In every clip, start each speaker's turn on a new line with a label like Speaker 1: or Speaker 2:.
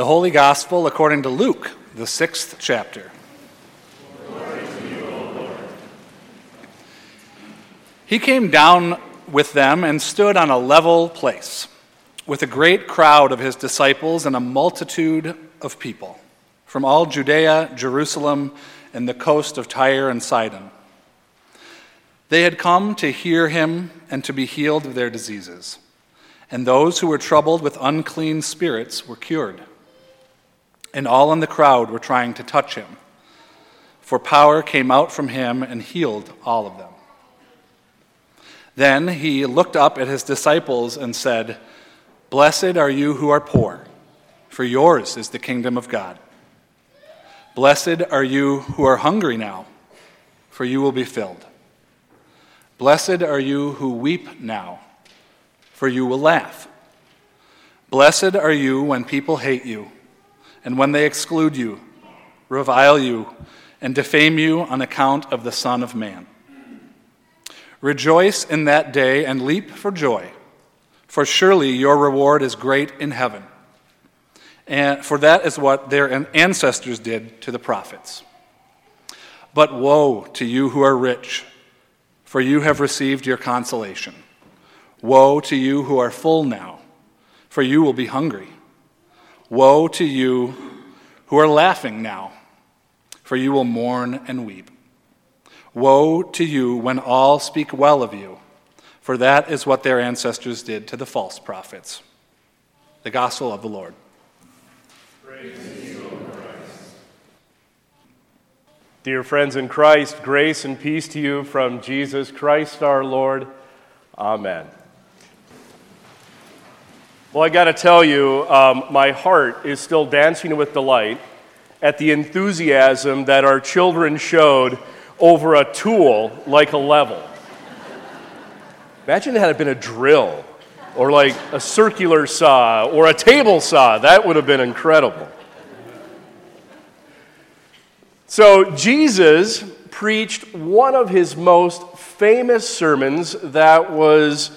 Speaker 1: The Holy Gospel according to Luke, the sixth chapter. He came down with them and stood on a level place, with a great crowd of his disciples and a multitude of people from all Judea, Jerusalem, and the coast of Tyre and Sidon. They had come to hear him and to be healed of their diseases. And those who were troubled with unclean spirits were cured. And all in the crowd were trying to touch him, for power came out from him and healed all of them. Then he looked up at his disciples and said, Blessed are you who are poor, for yours is the kingdom of God. Blessed are you who are hungry now, for you will be filled. Blessed are you who weep now, for you will laugh. Blessed are you when people hate you, and when they exclude you, revile you, and defame you on account of the Son of Man. Rejoice in that day and leap for joy, for surely your reward is great in heaven. And for that is what their ancestors did to the prophets. But woe to you who are rich, for you have received your consolation. Woe to you who are full now, for you will be hungry. Woe to you who are laughing now, for you will mourn and weep. Woe to you when all speak well of you, for that is what their ancestors did to the false prophets. The Gospel of the Lord.
Speaker 2: Dear friends in Christ, grace and peace to you from Jesus Christ our Lord. Amen. Well, I got to tell you, um, my heart is still dancing with delight at the enthusiasm that our children showed over a tool like a level. Imagine it had been a drill or like a circular saw or a table saw. That would have been incredible. So, Jesus preached one of his most famous sermons that was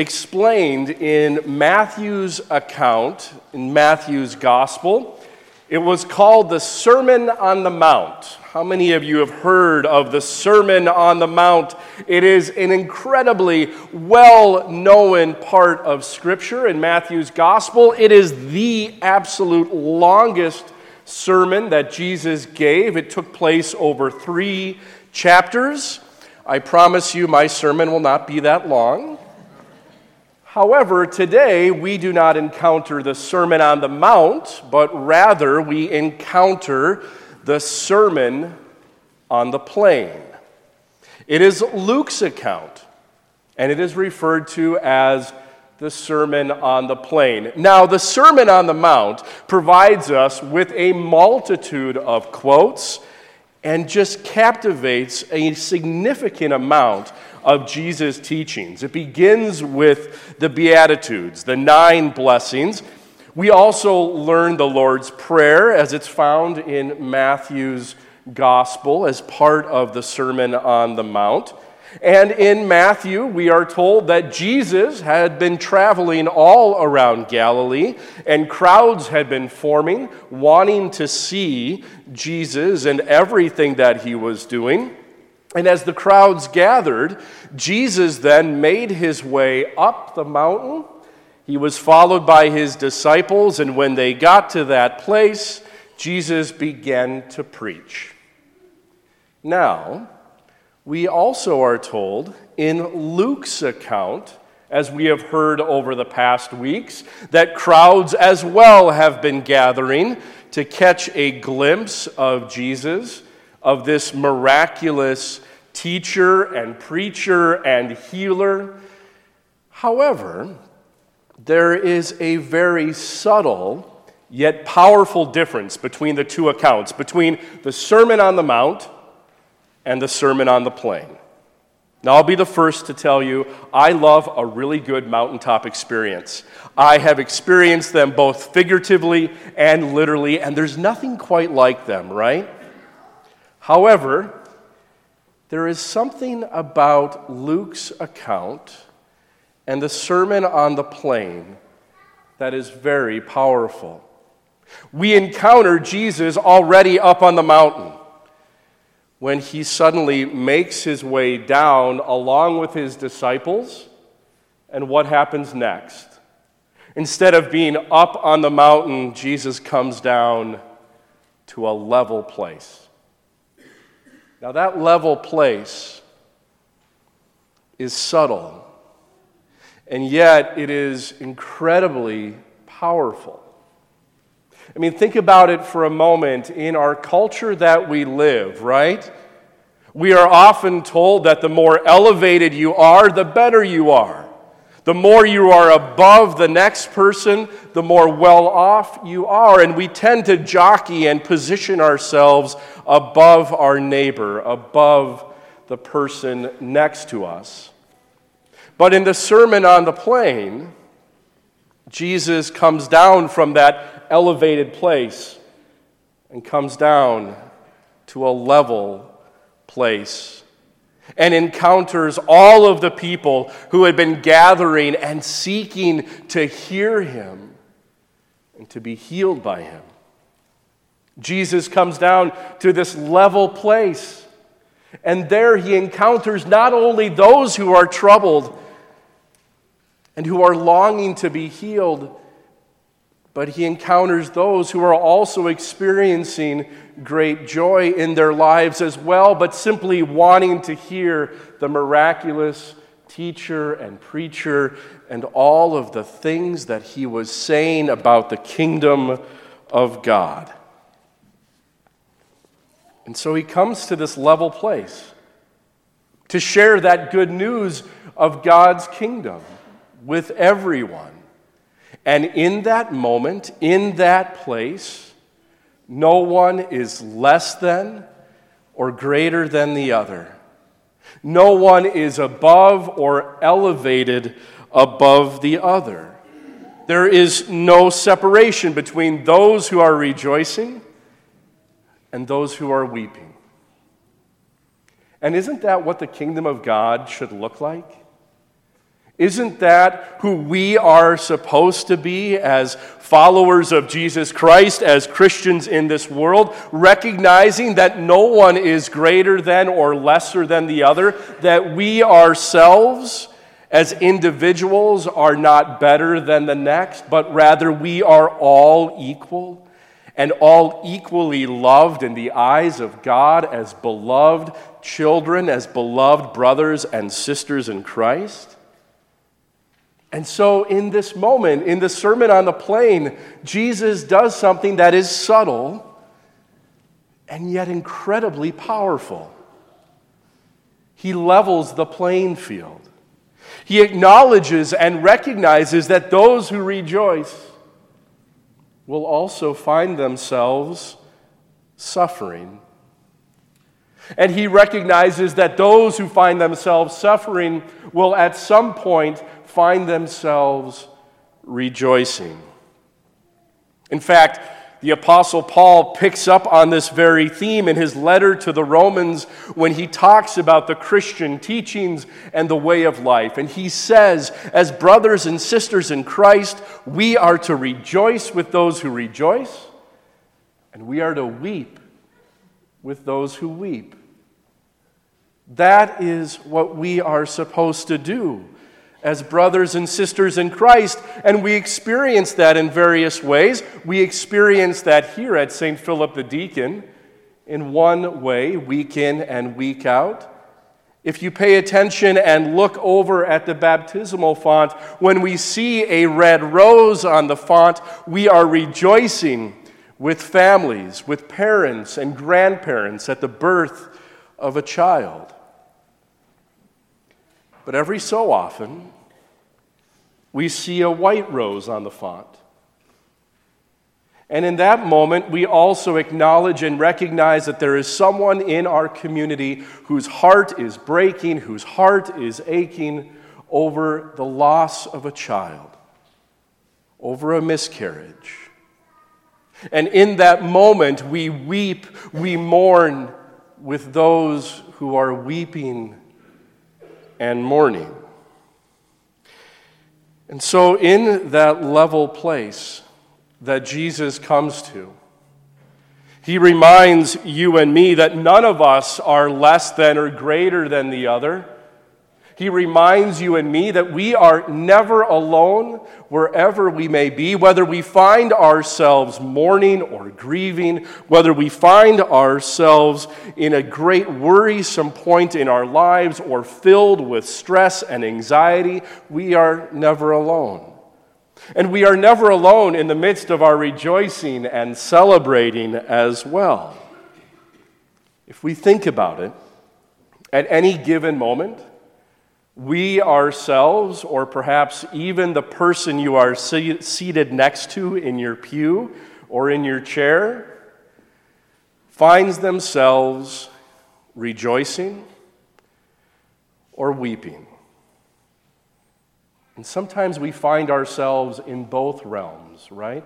Speaker 2: explained in Matthew's account, in Matthew's gospel. It was called the Sermon on the Mount. How many of you have heard of the Sermon on the Mount? It is an incredibly well known part of Scripture in Matthew's Gospel. It is the absolute longest sermon that Jesus gave. It took place over three chapters. I promise you, my sermon will not be that long. However, today we do not encounter the Sermon on the Mount, but rather we encounter the Sermon on the Plain. It is Luke's account, and it is referred to as the Sermon on the Plain. Now, the Sermon on the Mount provides us with a multitude of quotes and just captivates a significant amount of Jesus' teachings. It begins with the Beatitudes, the nine blessings. We also learn the Lord's Prayer as it's found in Matthew's Gospel as part of the Sermon on the Mount. And in Matthew, we are told that Jesus had been traveling all around Galilee, and crowds had been forming, wanting to see Jesus and everything that he was doing. And as the crowds gathered, Jesus then made his way up the mountain. He was followed by his disciples, and when they got to that place, Jesus began to preach. Now, we also are told in Luke's account, as we have heard over the past weeks, that crowds as well have been gathering to catch a glimpse of Jesus, of this miraculous teacher and preacher and healer. However, there is a very subtle yet powerful difference between the two accounts, between the Sermon on the Mount and the Sermon on the Plain. Now, I'll be the first to tell you, I love a really good mountaintop experience. I have experienced them both figuratively and literally, and there's nothing quite like them, right? However, there is something about Luke's account and the Sermon on the Plain that is very powerful. We encounter Jesus already up on the mountain when he suddenly makes his way down along with his disciples. And what happens next? Instead of being up on the mountain, Jesus comes down to a level place. Now, that level place is subtle, and yet it is incredibly powerful. I mean, think about it for a moment in our culture that we live, right? We are often told that the more elevated you are, the better you are. The more you are above the next person, the more well off you are. And we tend to jockey and position ourselves above our neighbor, above the person next to us. But in the Sermon on the Plain, Jesus comes down from that elevated place and comes down to a level place and encounters all of the people who had been gathering and seeking to hear him and to be healed by him. Jesus comes down to this level place, and there he encounters not only those who are troubled and who are longing to be healed, but he encounters those who are also experiencing great joy in their lives as well, but simply wanting to hear the miraculous teacher and preacher and all of the things that he was saying about the kingdom of God. And so he comes to this level place to share that good news of God's kingdom with everyone. And in that moment, in that place, no one is less than or greater than the other. No one is above or elevated above the other. There is no separation between those who are rejoicing and those who are weeping. And isn't that what the kingdom of God should look like? Isn't that who we are supposed to be as followers of Jesus Christ, as Christians in this world? Recognizing that no one is greater than or lesser than the other, that we ourselves as individuals are not better than the next, but rather we are all equal and all equally loved in the eyes of God as beloved children, as beloved brothers and sisters in Christ. And so, in this moment, in the Sermon on the Plain, Jesus does something that is subtle and yet incredibly powerful. He levels the playing field. He acknowledges and recognizes that those who rejoice will also find themselves suffering. And he recognizes that those who find themselves suffering will at some point find themselves rejoicing. In fact, the Apostle Paul picks up on this very theme in his letter to the Romans when he talks about the Christian teachings and the way of life. And he says, as brothers and sisters in Christ, we are to rejoice with those who rejoice, and we are to weep with those who weep. That is what we are supposed to do as brothers and sisters in Christ, and we experience that in various ways. We experience that here at St. Philip the Deacon in one way, week in and week out. If you pay attention and look over at the baptismal font, when we see a red rose on the font, we are rejoicing with families, with parents and grandparents at the birth of a child. But every so often, we see a white rose on the font. And in that moment, we also acknowledge and recognize that there is someone in our community whose heart is breaking, whose heart is aching over the loss of a child, over a miscarriage. And in that moment, we weep, we mourn with those who are weeping and mourning. And so, in that level place, that Jesus comes to. He reminds you and me that none of us are less than or greater than the other. He reminds you and me that we are never alone wherever we may be, whether we find ourselves mourning or grieving, whether we find ourselves in a great worrisome point in our lives or filled with stress and anxiety, we are never alone. And we are never alone in the midst of our rejoicing and celebrating as well. If we think about it, at any given moment, we ourselves, or perhaps even the person you are seated next to in your pew or in your chair, finds themselves rejoicing or weeping. And sometimes we find ourselves in both realms, right?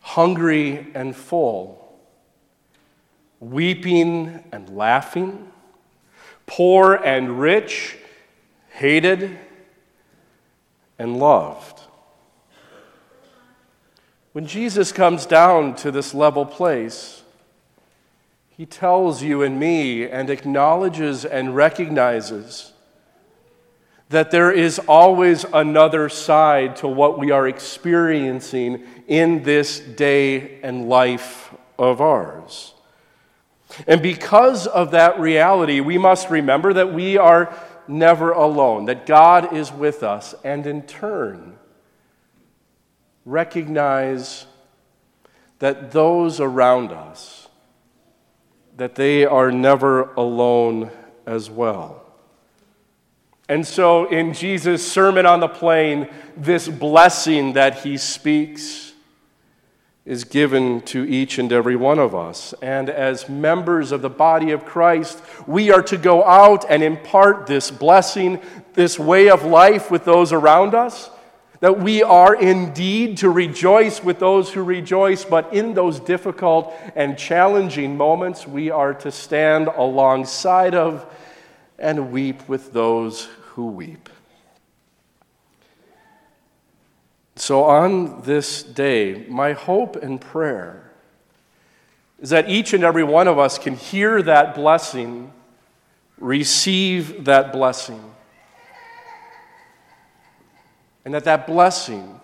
Speaker 2: Hungry and full, weeping and laughing poor and rich, hated and loved. When Jesus comes down to this level place, he tells you and me and acknowledges and recognizes that there is always another side to what we are experiencing in this day and life of ours. And because of that reality, we must remember that we are never alone, that God is with us, and in turn, recognize that those around us that they are never alone as well. And so in Jesus' Sermon on the Plain, this blessing that he speaks is given to each and every one of us. And as members of the body of Christ, we are to go out and impart this blessing, this way of life with those around us. That we are indeed to rejoice with those who rejoice, but in those difficult and challenging moments, we are to stand alongside of and weep with those who weep. So, on this day, my hope and prayer is that each and every one of us can hear that blessing, receive that blessing, and that that blessing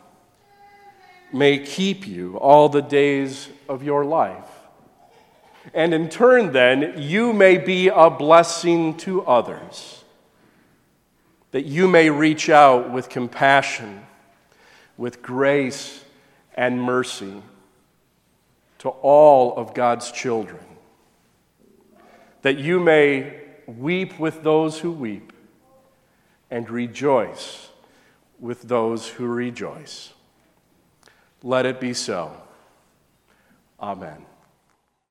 Speaker 2: may keep you all the days of your life. And in turn, then, you may be a blessing to others, that you may reach out with compassion with grace and mercy to all of God's children, that you may weep with those who weep and rejoice with those who rejoice. Let it be so. Amen.